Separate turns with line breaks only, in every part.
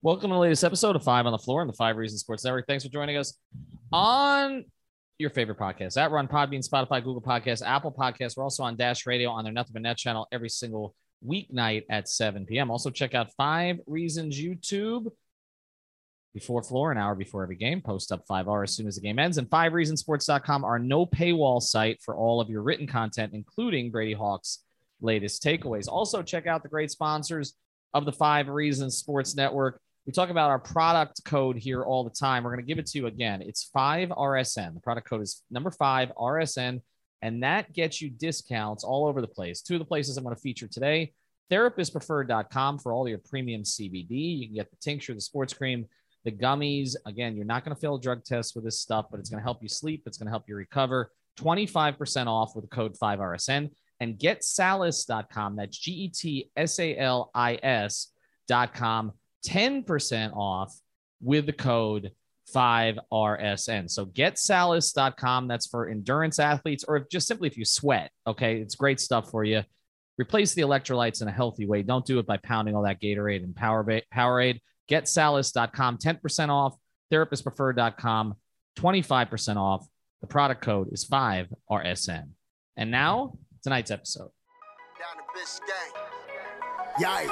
Welcome to the latest episode of Five on the Floor on the Five Reasons Sports Network. Thanks for joining us on your favorite podcast at Run Podbean, Spotify, Google Podcasts, Apple Podcasts. We're also on Dash Radio on their Nothing But Net channel every single weeknight at 7 p.m. Also, check out Five Reasons YouTube before floor, an hour before every game. Post up 5R as soon as the game ends. And Five Reasonsports.com, our no paywall site for all of your written content, including Brady Hawk's latest takeaways. Also, check out the great sponsors of the Five Reasons Sports Network. We talk about our product code here all the time. We're going to give it to you again. It's 5RSN. The product code is number 5 RSN, and that gets you discounts all over the place. Two of the places I'm going to feature today therapistpreferred.com for all your premium CBD. You can get the tincture, the sports cream, the gummies. Again, you're not going to fail a drug test with this stuff, but it's going to help you sleep. It's going to help you recover. 25% off with the code 5RSN and getsalis.com. That's G E T S A L I S.com 10% off with the code 5RSN. So getsalis.com. That's for endurance athletes or if, just simply if you sweat. Okay. It's great stuff for you. Replace the electrolytes in a healthy way. Don't do it by pounding all that Gatorade and Powerade. Powerade. Getsalis.com. 10% off. Therapistpreferred.com. 25% off. The product code is 5RSN. And now, tonight's episode. Down to Biscayne. Yeah.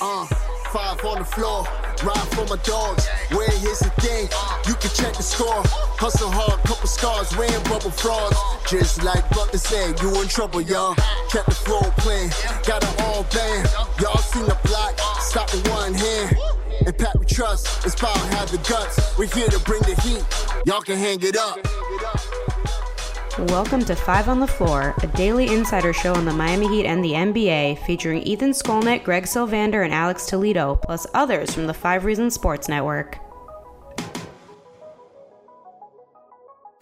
Uh, five on the floor, ride for my dogs. Where here's the thing, you can check the score. Hustle hard, couple scars, wearing bubble frogs. Just like Butler said, you in trouble, y'all. Kept the floor playing, got it all band. Y'all seen the block, stop with one hand. And Pat we trust, it's power, have the guts. We're here to bring the heat, y'all can hang it up.
Welcome to Five on the Floor, a daily insider show on the Miami Heat and the NBA, featuring Ethan Skolnick, Greg Sylvander, and Alex Toledo, plus others from the Five Reasons Sports Network.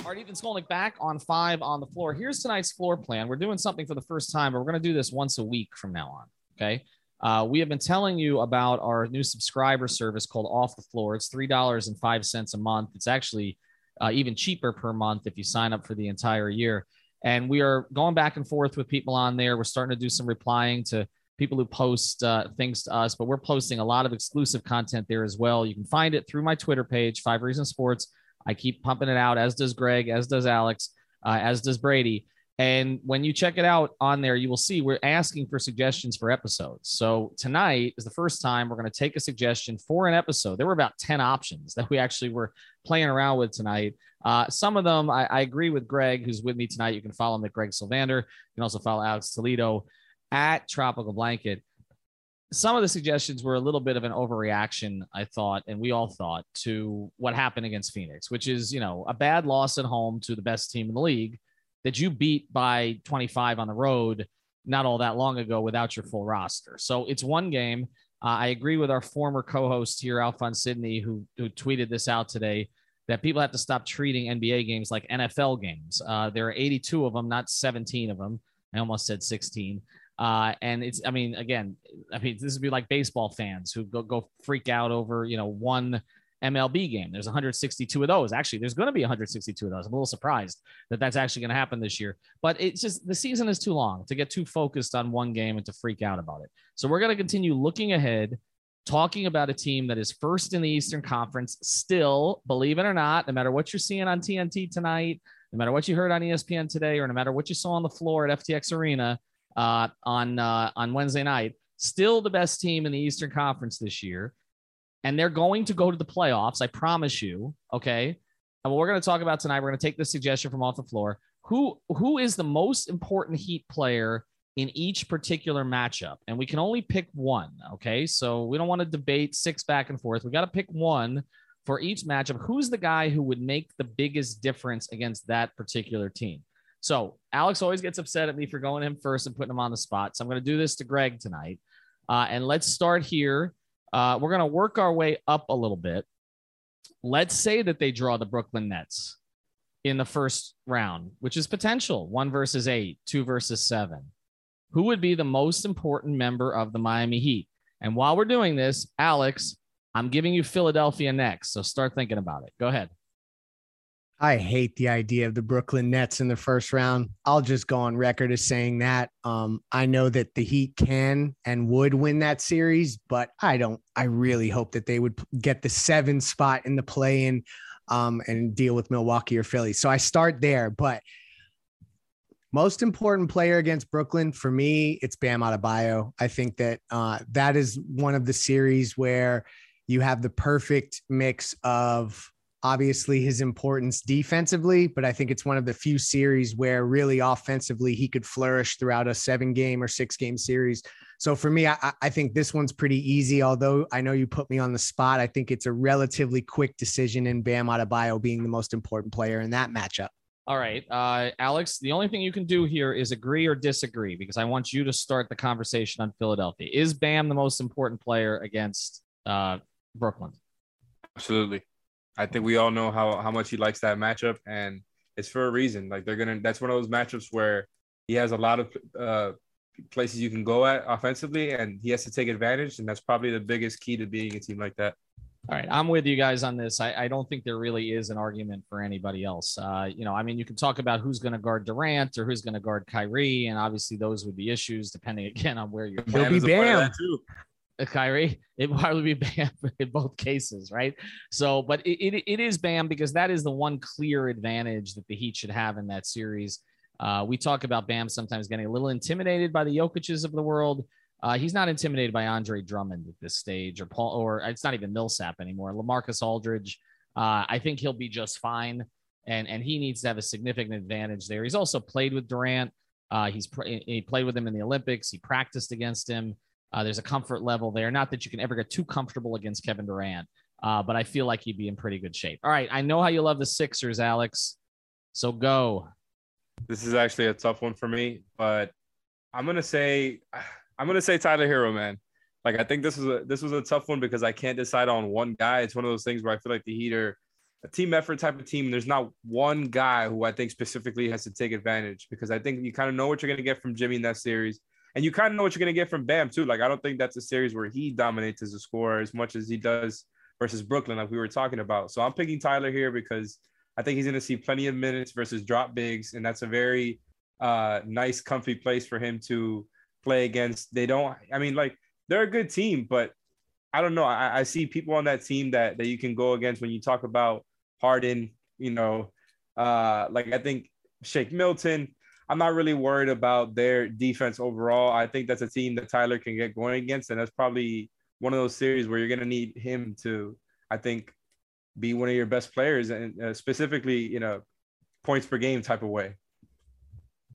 All right, Ethan Skolnick back on Five on the Floor. Here's tonight's floor plan. We're doing something for the first time, but we're going to do this once a week from now on. Okay. Uh, we have been telling you about our new subscriber service called Off the Floor. It's $3.05 a month. It's actually uh, even cheaper per month if you sign up for the entire year. And we are going back and forth with people on there. We're starting to do some replying to people who post uh, things to us, but we're posting a lot of exclusive content there as well. You can find it through my Twitter page, Five Reasons Sports. I keep pumping it out, as does Greg, as does Alex, uh, as does Brady. And when you check it out on there, you will see we're asking for suggestions for episodes. So tonight is the first time we're going to take a suggestion for an episode. There were about 10 options that we actually were playing around with tonight. Uh, some of them, I, I, agree with Greg, who's with me tonight. You can follow him at Greg Sylvander. You can also follow Alex Toledo at Tropical Blanket. Some of the suggestions were a little bit of an overreaction, I thought, and we all thought, to what happened against Phoenix, which is, you know, a bad loss at home to the best team in the league that you beat by 25 on the road not all that long ago without your full roster. So it's one game. Uh, I agree with our former co-host here, Alphonse Sidney, who, who tweeted this out today that people have to stop treating NBA games like NFL games. Uh, there are 82 of them, not 17 of them. I almost said 16. Uh, and it's, I mean, again, I mean, this would be like baseball fans who go, go freak out over, you know, one MLB game. There's 162 of those. Actually, there's going to be 162 of those. I'm a little surprised that that's actually going to happen this year. But it's just the season is too long to get too focused on one game and to freak out about it. So we're going to continue looking ahead, talking about a team that is first in the Eastern Conference still, believe it or not, no matter what you're seeing on TNT tonight, no matter what you heard on ESPN today, or no matter what you saw on the floor at FTX Arena uh, on uh, on Wednesday night, still the best team in the Eastern Conference this year and they're going to go to the playoffs. I promise you. Okay. And what we're going to talk about tonight, we're going to take the suggestion from off the floor. Who who is the most important Heat player in each particular matchup? And we can only pick one. Okay. So we don't want to debate six back and forth. We got to pick one for each matchup. Who's the guy who would make the biggest difference against that particular team? So Alex always gets upset at me for going him first and putting him on the spot. So I'm going to do this to Greg tonight. Uh, and let's start here. Uh, we're going to work our way up a little bit. Let's say that they draw the Brooklyn Nets in the first round, which is potential one versus eight, two versus seven. Who would be the most important member of the Miami Heat? And while we're doing this, Alex, I'm giving you Philadelphia next. So start thinking about it. Go ahead.
I hate the idea of the Brooklyn Nets in the first round. I'll just go on record as saying that. Um, I know that the Heat can and would win that series, but I don't. I really hope that they would get the seven spot in the play in um, and deal with Milwaukee or Philly. So I start there. But most important player against Brooklyn for me, it's Bam Adebayo. I think that uh, that is one of the series where you have the perfect mix of obviously his importance defensively, but I think it's one of the few series where really offensively he could flourish throughout a seven game or six game series. So for me, I, I, think this one's pretty easy. Although I know you put me on the spot, I think it's a relatively quick decision in Bam Adebayo being the most important player in that matchup.
All right, uh, Alex. The only thing you can do here is agree or disagree because I want you to start the conversation on Philadelphia. Is Bam the most important player against uh, Brooklyn?
Absolutely. I think we all know how how much he likes that matchup, and it's for a reason. Like they're gonna. That's one of those matchups where he has a lot of uh, places you can go at offensively, and he has to take advantage, and that's probably the biggest key to being a team like that.
All right, I'm with you guys on this. I, I don't think there really is an argument for anybody else. Uh, you know, I mean, you can talk about who's going to guard Durant or who's going to guard Kyrie, and obviously those would be issues depending again on where you're.
He'll be Bam.
Kyrie, it would probably be Bam in both cases, right? So, but it, it, it is Bam because that is the one clear advantage that the Heat should have in that series. Uh, we talk about Bam sometimes getting a little intimidated by the Jokic's of the world. Uh, he's not intimidated by Andre Drummond at this stage, or Paul, or it's not even Millsap anymore. LaMarcus Aldridge, uh, I think he'll be just fine, and and he needs to have a significant advantage there. He's also played with Durant. Uh, he's he played with him in the Olympics. He practiced against him. Uh, there's a comfort level there. Not that you can ever get too comfortable against Kevin Durant, uh, but I feel like he'd be in pretty good shape. All right. I know how you love the Sixers, Alex. So go.
This is actually a tough one for me, but I'm gonna say I'm gonna say Tyler Herro, man. Like I think this was a this was a tough one because I can't decide on one guy. It's one of those things where I feel like the Heat are a team effort type of team. There's not one guy who I think specifically has to take advantage because I think you kind of know what you're gonna get from Jimmy in that series. And you kind of know what you're going to get from Bam, too. Like, I don't think that's a series where he dominates as a scorer as much as he does versus Brooklyn, like we were talking about. So I'm picking Tyler here because I think he's going to see plenty of minutes versus drop bigs. And that's a very uh, nice, comfy place for him to play against. They don't, I mean, like, they're a good team, but I don't know. I, I see people on that team that, that you can go against when you talk about Harden, you know, uh, like I think Shake Milton, I'm not really worried about their defense overall. I think that's a team that Tyler can get going against, and that's probably one of those series where you're going to need him to, I think, be one of your best players, and uh, specifically, you know, points per game type of way.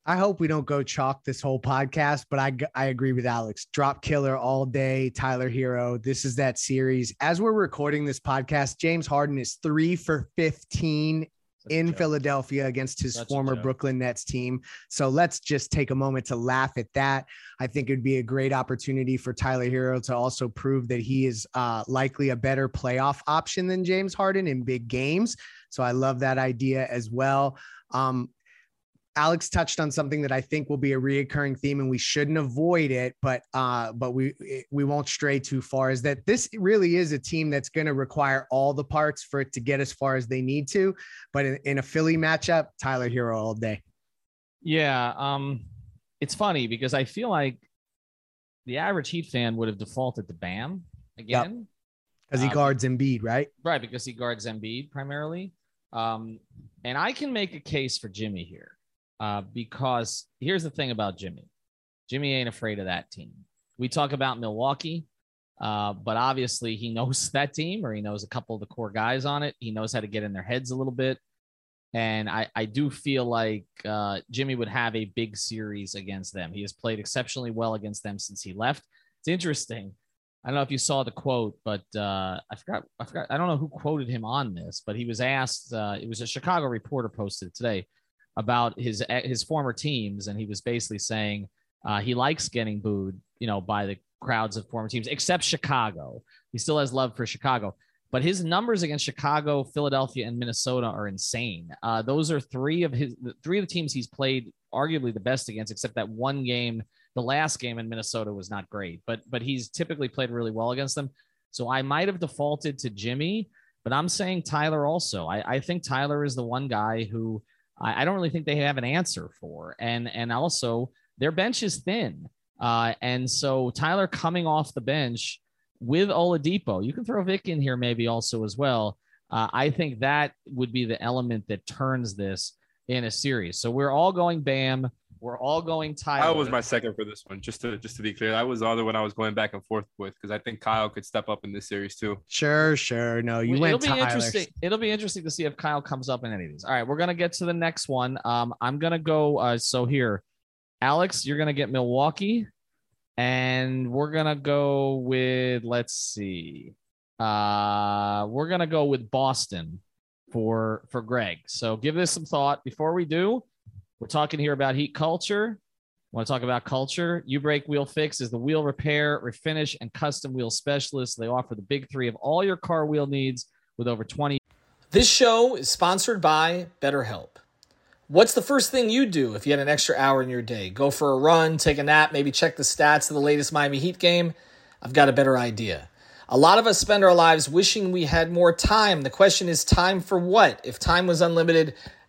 I hope we don't go chalk this whole podcast, but I I agree with Alex. Drop killer all day, Tyler Herro. This is that series. As we're recording this podcast, James Harden is three for 15 in Philadelphia against his Such former Brooklyn Nets team. So let's just take a moment to laugh at that. I think it'd be a great opportunity for Tyler Herro to also prove that he is uh, likely a better playoff option than James Harden in big games. So I love that idea as well. Um, Alex touched on something that I think will be a reoccurring theme, and we shouldn't avoid it, but uh, but we we won't stray too far. Is that this really is a team that's going to require all the parts for it to get as far as they need to? But in, in a Philly matchup, Tyler Herro all day.
Yeah, um, it's funny because I feel like the average Heat fan would have defaulted to Bam again
because yep. he uh, guards Embiid, right?
Right, because he guards Embiid primarily. Um, and I can make a case for Jimmy here uh, because here's the thing about Jimmy Jimmy ain't afraid of that team. We talk about Milwaukee, uh, but obviously he knows that team or he knows a couple of the core guys on it. He knows how to get in their heads a little bit. And I, I do feel like uh, Jimmy would have a big series against them. He has played exceptionally well against them since he left. It's interesting. I don't know if you saw the quote, but uh, I forgot. I forgot. I don't know who quoted him on this, but he was asked. Uh, it was a Chicago reporter posted today about his his former teams, and he was basically saying uh, he likes getting booed, you know, by the crowds of former teams, except Chicago. He still has love for Chicago. But his numbers against Chicago, Philadelphia, and Minnesota are insane. Uh, those are three of his three of the teams he's played arguably the best against, except that one game, the last game in Minnesota was not great. But but he's typically played really well against them. So I might have defaulted to Jimmy, but I'm saying Tyler also. I, I think Tyler is the one guy who I, I don't really think they have an answer for. And and also their bench is thin. Uh, and so Tyler coming off the bench with Oladipo. You can throw Vic in here maybe also as well. Uh, I think that would be the element that turns this in a series. So we're all going Bam. We're all going Tyler.
That was my second for this one. Just to just to be clear, that was the other one I was going back and forth with because I think Kyle could step up in this series too.
Sure, sure. No, you
It'll
went
be
Tyler.
interesting. It'll be interesting to see if Kyle comes up in any of these. All right, we're gonna get to the next one. Um, I'm gonna go. Uh, so here, Alex, you're gonna get Milwaukee, and we're gonna go with. Let's see. Uh, we're gonna go with Boston for for Greg. So give this some thought before we do. We're talking here about heat culture. Want to talk about culture? U Break Wheel Fix is the wheel repair, refinish, and custom wheel specialist. They offer the big three of all your car wheel needs with over 20.
This show is sponsored by BetterHelp. What's the first thing you do if you had an extra hour in your day? Go for a run, take a nap, maybe check the stats of the latest Miami Heat game? I've got a better idea. A lot of us spend our lives wishing we had more time. The question is, time for what? If time was unlimited,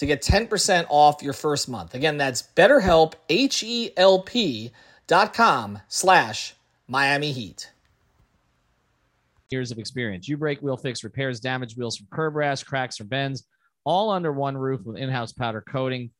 to get 10% off your first month. Again, that's betterhelp, H-E-L-P dot com slash Miami Heat.
years of experience. You break wheel fix repairs damaged wheels from curb rash, cracks, or bends, all under one roof with in-house powder coating,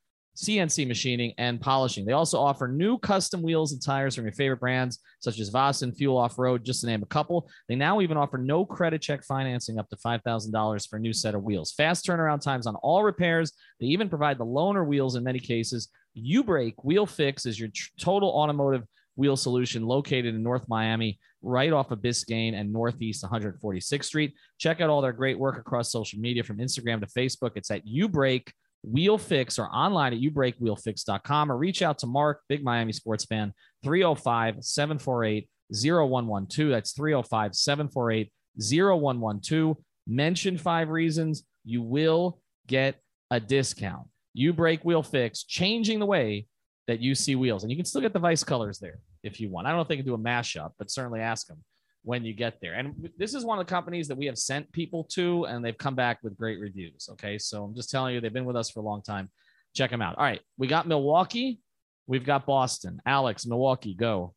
CNC machining, and polishing. They also offer new custom wheels and tires from your favorite brands such as Voss and Fuel Off Road, just to name a couple. They now even offer no credit check financing up to $5,000 for a new set of wheels. Fast turnaround times on all repairs. They even provide the loaner wheels in many cases. You break wheel fix is your tr- total automotive wheel solution located in North Miami, right off of Biscayne and Northeast 146th Street. Check out all their great work across social media from Instagram to Facebook. It's at You Break Wheel Fix or online at youbreakwheelfix.com or reach out to Mark, big Miami sports fan, 305 748 0112. That's 305 748 0112. Mention five reasons you will get a discount. You Break Wheel Fix, changing the way that you see wheels. And you can still get the Vice colors there if you want. I don't if they can do a mashup, but certainly ask them when you get there. And this is one of the companies that we have sent people to, and they've come back with great reviews. Okay. So I'm just telling you, they've been with us for a long time. Check them out. All right. We got Milwaukee. We've got Boston. Alex, Milwaukee, go.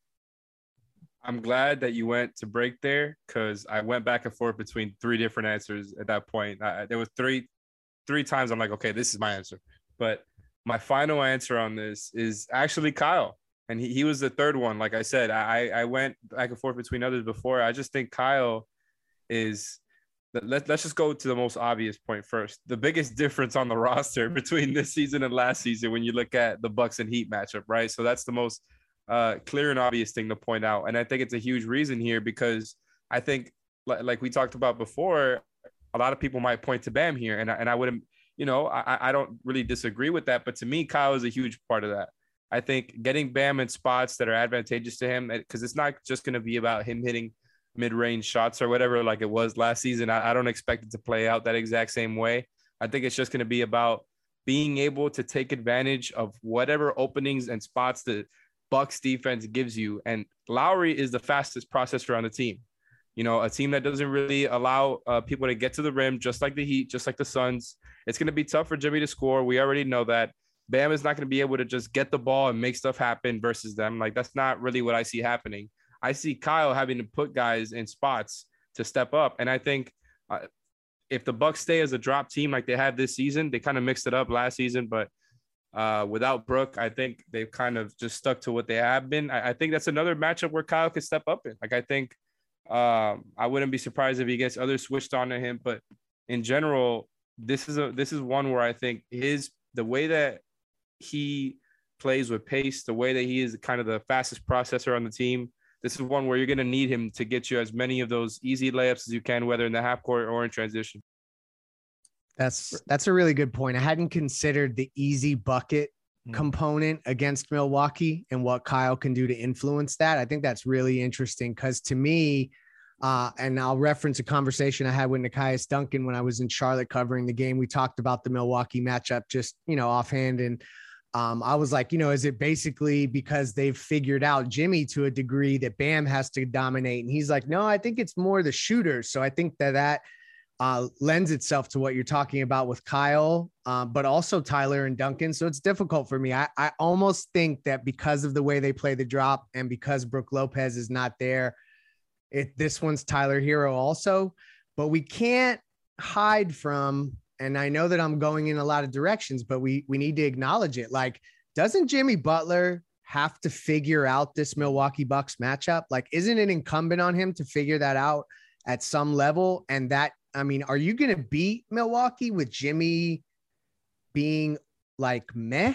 I'm glad that you went to break there because I went back and forth between three different answers at that point. I, there was three, three times I'm like, okay, this is my answer. But my final answer on this is actually Kyle, and he, he was the third one. Like I said, I I went back and forth between others before. I just think Kyle is. Let, let's just go to the most obvious point first. The biggest difference on the roster between this season and last season, when you look at the Bucks and Heat matchup, right? So that's the most uh, clear and obvious thing to point out. And I think it's a huge reason here because I think, like we talked about before, a lot of people might point to Bam here, and I, and I wouldn't, you know, I, I don't really disagree with that. But to me, Kyle is a huge part of that. I think getting Bam in spots that are advantageous to him, because it's not just going to be about him hitting mid-range shots or whatever like it was last season. I, I don't expect it to play out that exact same way. I think it's just going to be about being able to take advantage of whatever openings and spots the Bucks defense gives you. And Lowry is the fastest processor on the team. You know, a team that doesn't really allow uh, people to get to the rim, just like the Heat, just like the Suns. It's going to be tough for Jimmy to score. We already know that. Bam is not going to be able to just get the ball and make stuff happen versus them. Like that's not really what I see happening. I see Kyle having to put guys in spots to step up. And I think uh, if the Bucks stay as a drop team like they had this season, they kind of mixed it up last season, but uh, without Brook, I think they've kind of just stuck to what they have been. I, I think that's another matchup where Kyle could step up in. Like I think um, I wouldn't be surprised if he gets others switched on to him, but in general, this is a this is one where I think his the way that he plays with pace, the way that he is kind of the fastest processor on the team. This is one where you're going to need him to get you as many of those easy layups as you can, whether in the half court or in transition.
That's that's a really good point. I hadn't considered the easy bucket mm. component against Milwaukee and what Kyle can do to influence that. I think that's really interesting because to me, uh, and I'll reference a conversation I had with Nekias Duncan when I was in Charlotte covering the game. We talked about the Milwaukee matchup just, you know, offhand. And um, I was like, you know, is it basically because they've figured out Jimmy to a degree that Bam has to dominate? And he's like, no, I think it's more the shooters. So I think that that uh, lends itself to what you're talking about with Kyle, uh, but also Tyler and Duncan. So it's difficult for me. I, I almost think that because of the way they play the drop and because Brook Lopez is not there, it this one's Tyler Herro also. But we can't hide from, and I know that I'm going in a lot of directions, but we we need to acknowledge it. Like, doesn't Jimmy Butler have to figure out this Milwaukee Bucks matchup? Like, isn't it incumbent on him to figure that out at some level? And that I mean, are you going to beat Milwaukee with Jimmy being like meh?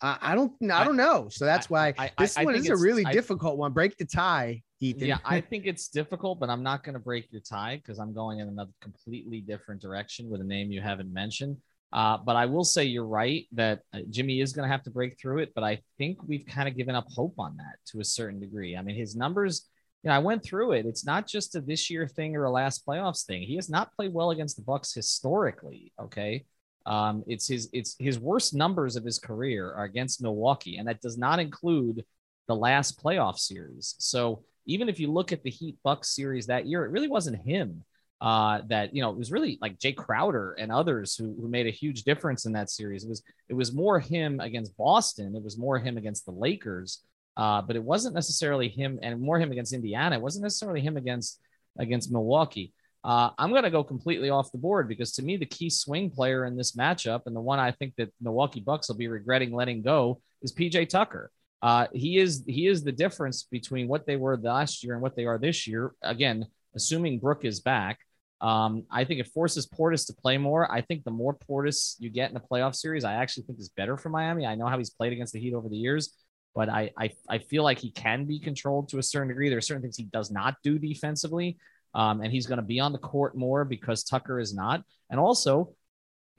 I, I don't, I don't know. So that's why I, this one is a really difficult one. Break the tie, Ethan.
Yeah, I think it's difficult, but I'm not going to break your tie because I'm going in another completely different direction with a name you haven't mentioned. Uh, but I will say you're right that uh, Jimmy is going to have to break through it. But I think we've kind of given up hope on that to a certain degree. I mean, his numbers you know, I went through it. It's not just a this year thing or a last playoffs thing. He has not played well against the Bucks historically. Okay. Um, it's his it's his worst numbers of his career are against Milwaukee, and that does not include the last playoff series. So even if you look at the Heat Bucks series that year, it really wasn't him. Uh, that you know, it was really like Jae Crowder and others who, who made a huge difference in that series. It was it was more him against Boston. It was more him against the Lakers uh, but it wasn't necessarily him and more him against Indiana. It wasn't necessarily him against against Milwaukee. Uh, I'm going to go completely off the board because to me, the key swing player in this matchup and the one I think that Milwaukee Bucks will be regretting letting go is PJ Tucker. Uh, he is he is the difference between what they were last year and what they are this year. Again, assuming Brook is back. Um, I think it forces Portis to play more. I think the more Portis you get in a playoff series, I actually think is better for Miami. I know how he's played against the Heat over the years but I, I I feel like he can be controlled to a certain degree. There are certain things he does not do defensively, um, and he's going to be on the court more because Tucker is not. And also,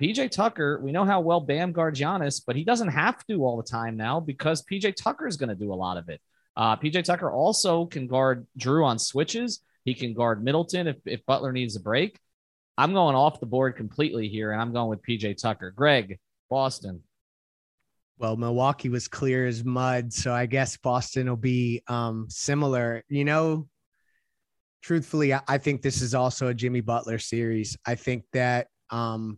PJ Tucker, we know how well Bam guards Giannis, but he doesn't have to all the time now because PJ Tucker is going to do a lot of it. Uh, PJ Tucker also can guard Jrue on switches. He can guard Middleton if, if Butler needs a break. I'm going off the board completely here, and I'm going with PJ Tucker. Greg, Boston.
Well, Milwaukee was clear as mud, so I guess Boston will be um, similar. You know, truthfully, I think this is also a Jimmy Butler series. I think that um,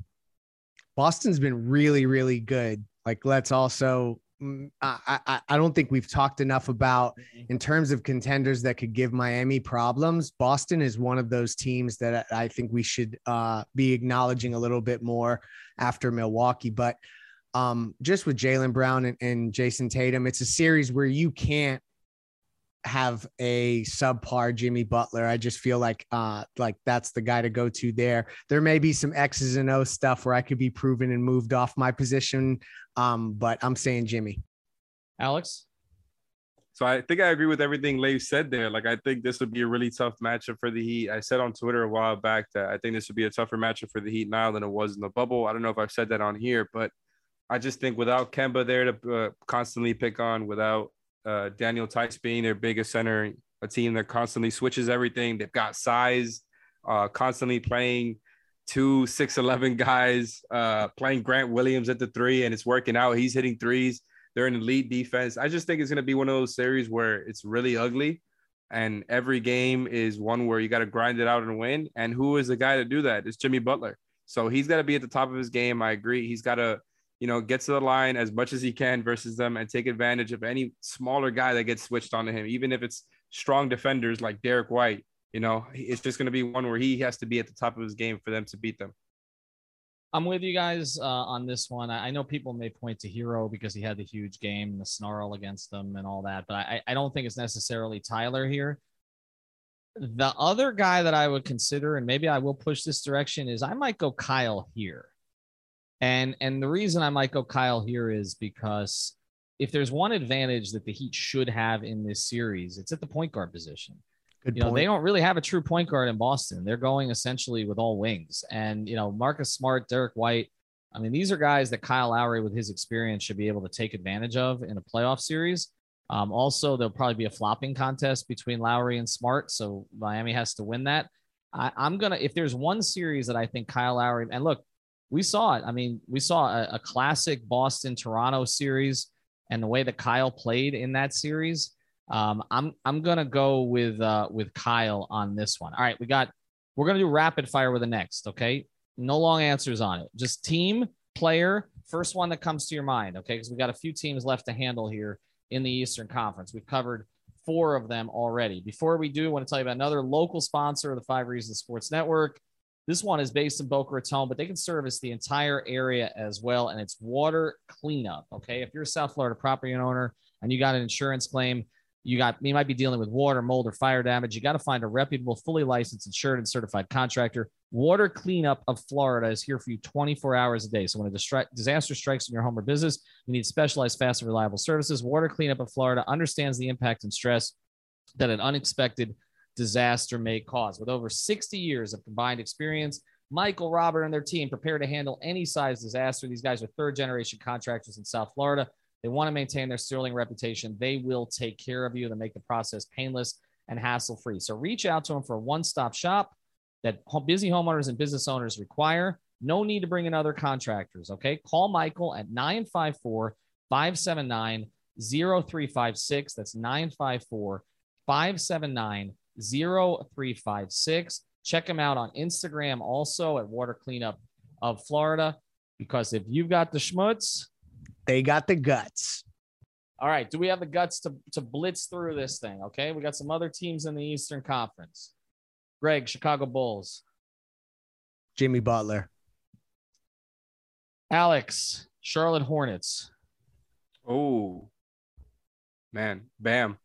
Boston's been really, really good. Like, let's also, mm, I, I, I don't think we've talked enough about mm-hmm. in terms of contenders that could give Miami problems. Boston is one of those teams that I think we should uh, be acknowledging a little bit more after Milwaukee. But um, just with Jaylen Brown and, and Jayson Tatum, it's a series where you can't have a subpar Jimmy Butler. I just feel like uh like that's the guy to go to there. There may be some X's and O's stuff where I could be proven and moved off my position. Um, but I'm saying Jimmy.
Alex.
So I think I agree with everything Leif said there. Like I think this would be a really tough matchup for the Heat. I said on Twitter a while back that I think this would be a tougher matchup for the Heat now than it was in the bubble. I don't know if I've said that on here, but I just think without Kemba there to uh, constantly pick on, without uh, Daniel Theis being their biggest center, a team that constantly switches everything. They've got size, uh, constantly playing two six eleven guys, uh, playing Grant Williams at the three, and it's working out. He's hitting threes. They're an elite defense. I just think it's going to be one of those series where it's really ugly, and every game is one where you got to grind it out and win. And who is the guy to do that? It's Jimmy Butler. So he's got to be at the top of his game. I agree. He's got to you know, get to the line as much as he can versus them and take advantage of any smaller guy that gets switched onto him, even if it's strong defenders like Derrick White, you know, it's just going to be one where he has to be at the top of his game for them to beat them.
I'm with you guys uh, on this one. I, know people may point to Herro because he had the huge game, and the snarl against them, and all that, but I, I don't think it's necessarily Tyler here. The other guy that I would consider, and maybe I will push this direction, is I might go Kyle here. And and the reason I might go Kyle here is because if there's one advantage that the Heat should have in this series, it's at the point guard position. Good you know, point. they don't really have a true point guard in Boston. They're going essentially with all wings. And, you know, Marcus Smart, Derrick White, I mean, these are guys that Kyle Lowry, with his experience, should be able to take advantage of in a playoff series. Um, also, there'll probably be a flopping contest between Lowry and Smart. So Miami has to win that. I, am going to, if there's one series that I think Kyle Lowry, and look, we saw it. I mean, we saw a, a classic Boston Toronto series and the way that Kyle played in that series. Um, I'm I'm gonna go with uh, with Kyle on this one. All right, we got we're gonna do rapid fire with the next. Okay, no long answers on it. Just team, player, first one that comes to your mind. Okay, because we got a few teams left to handle here in the Eastern Conference. We've covered four of them already. Before we do, I want to tell you about another local sponsor of the Five Reasons Sports Network. This one is based in Boca Raton, but they can service the entire area as well. And it's water cleanup. Okay. If you're a South Florida property owner and you got an insurance claim, you got you might be dealing with water, mold, or fire damage. You got to find a reputable, fully licensed, insured, and certified contractor. Water Cleanup of Florida is here for you 24 hours a day. So when a distra- disaster strikes in your home or business, you need specialized, fast, and reliable services. Water Cleanup of Florida understands the impact and stress that an unexpected disaster may cause. With over 60 years of combined experience, Michael, Robert, and their team prepare to handle any size disaster. These guys are third generation contractors in South Florida. They want to maintain their sterling reputation. They will take care of you to make the process painless and hassle free. So reach out to them for a one stop shop that busy homeowners and business owners require. No need to bring in other contractors. Okay. Call Michael at 954 579 0356. That's 954 579 0356. Check them out on Instagram also at Water Cleanup of Florida. Because if you've got the schmutz,
they got the guts.
All right. Do we have the guts to, to blitz through this thing? Okay. We got some other teams in the Eastern Conference. Greg, Chicago Bulls.
Jimmy Butler.
Alex, Charlotte Hornets.
Oh, man. Bam.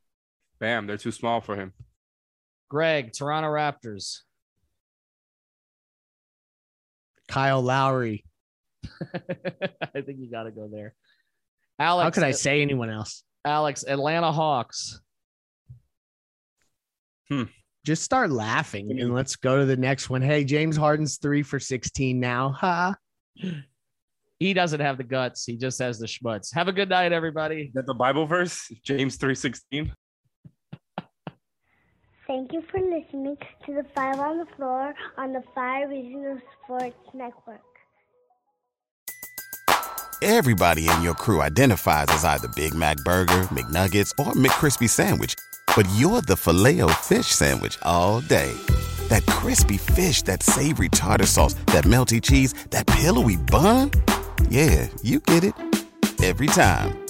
Bam. They're too small for him.
Greg, Toronto Raptors.
Kyle Lowry.
I think you got to go there. Alex,
how could I say anyone else?
Alex, Atlanta Hawks.
Hmm. Just start laughing and let's go to the next one. Hey, James Harden's three for 16 now. Huh?
He doesn't have the guts. He just has the schmutz. Have a good night, everybody.
Is that the Bible verse? James 316.
Thank you for listening to the Five on the Floor on the Five Regional Sports Network.
Everybody in your crew identifies as either Big Mac Burger, McNuggets, or McCrispy Sandwich. But you're the filet fish Sandwich all day. That crispy fish, that savory tartar sauce, that melty cheese, that pillowy bun. Yeah, you get it. Every time.